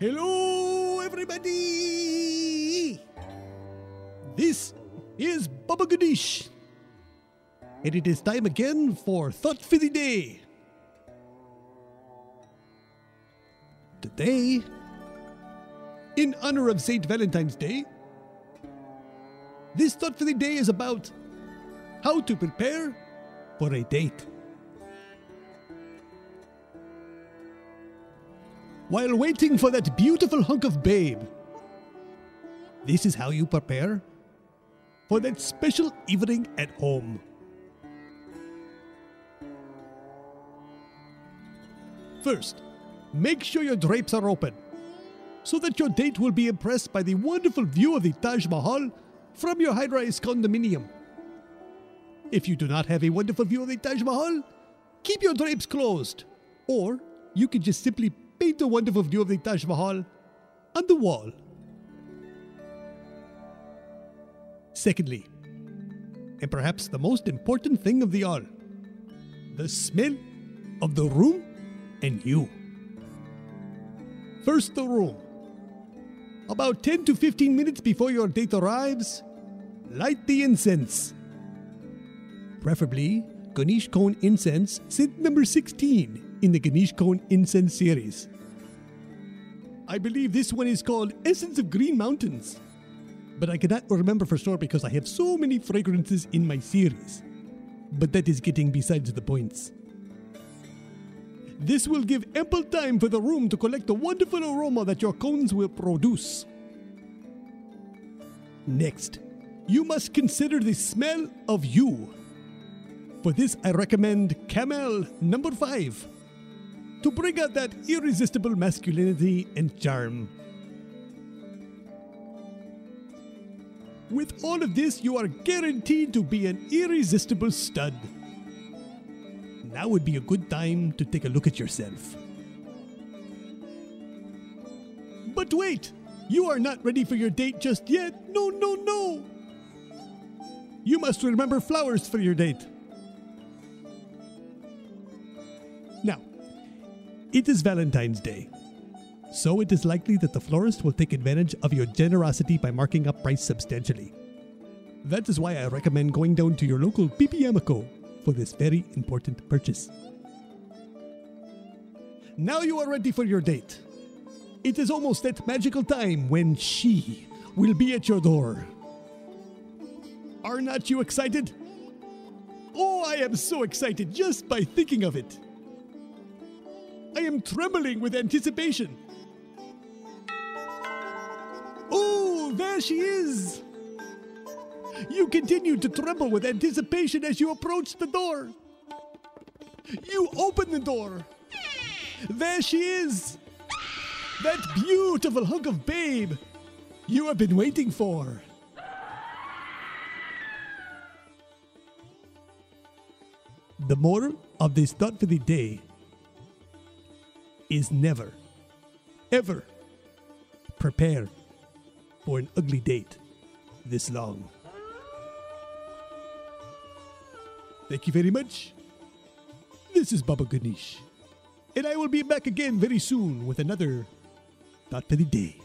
Hello, everybody! This is Baba Ganesh, and it is time again for Thought for the Day. Today, in honor of St. Valentine's Day, this Thought for the Day is about how to prepare for a date. While waiting for that beautiful hunk of babe, this is how you prepare for that special evening at home. First, make sure your drapes are open so that your date will be impressed by the wonderful view of the Taj Mahal from your high rise condominium. If you do not have a wonderful view of the Taj Mahal, keep your drapes closed. Or you can just simply paint a wonderful view of the Taj Mahal on the wall. Secondly, and perhaps the most important thing of the all, the smell of the room and you. First, the room. About 10 to 15 minutes before your date arrives, light the incense. Preferably Ganesh Cone incense, scent number 16 in the Ganesh Cone incense series. I believe this one is called Essence of Green Mountains, but I cannot remember for sure because I have so many fragrances in my series. But that is getting besides the points. This will give ample time for the room to collect the wonderful aroma that your cones will produce. Next, you must consider the smell of you. For this, I recommend Camel number 5 to bring out that irresistible masculinity and charm. With all of this, you are guaranteed to be an irresistible stud. Now would be a good time to take a look at yourself. But wait! You are not ready for your date just yet. No, no, no! You must remember flowers for your date. Now, it is Valentine's Day. So it is likely that the florist will take advantage of your generosity by marking up price substantially. That is why I recommend going down to your local PP Amico for this very important purchase. Now you are ready for your date. It is almost that magical time when she will be at your door. Are not you excited? Oh, I am so excited just by thinking of it. Am trembling with anticipation. Oh, there she is! You continue to tremble with anticipation as you approach the door. You open the door. There she is! That beautiful hunk of babe you have been waiting for. The moral of this thought for the day is never, ever prepare for an ugly date this long. Thank you very much. This is Baba Ganesh, and I will be back again very soon with another Thought for the Day.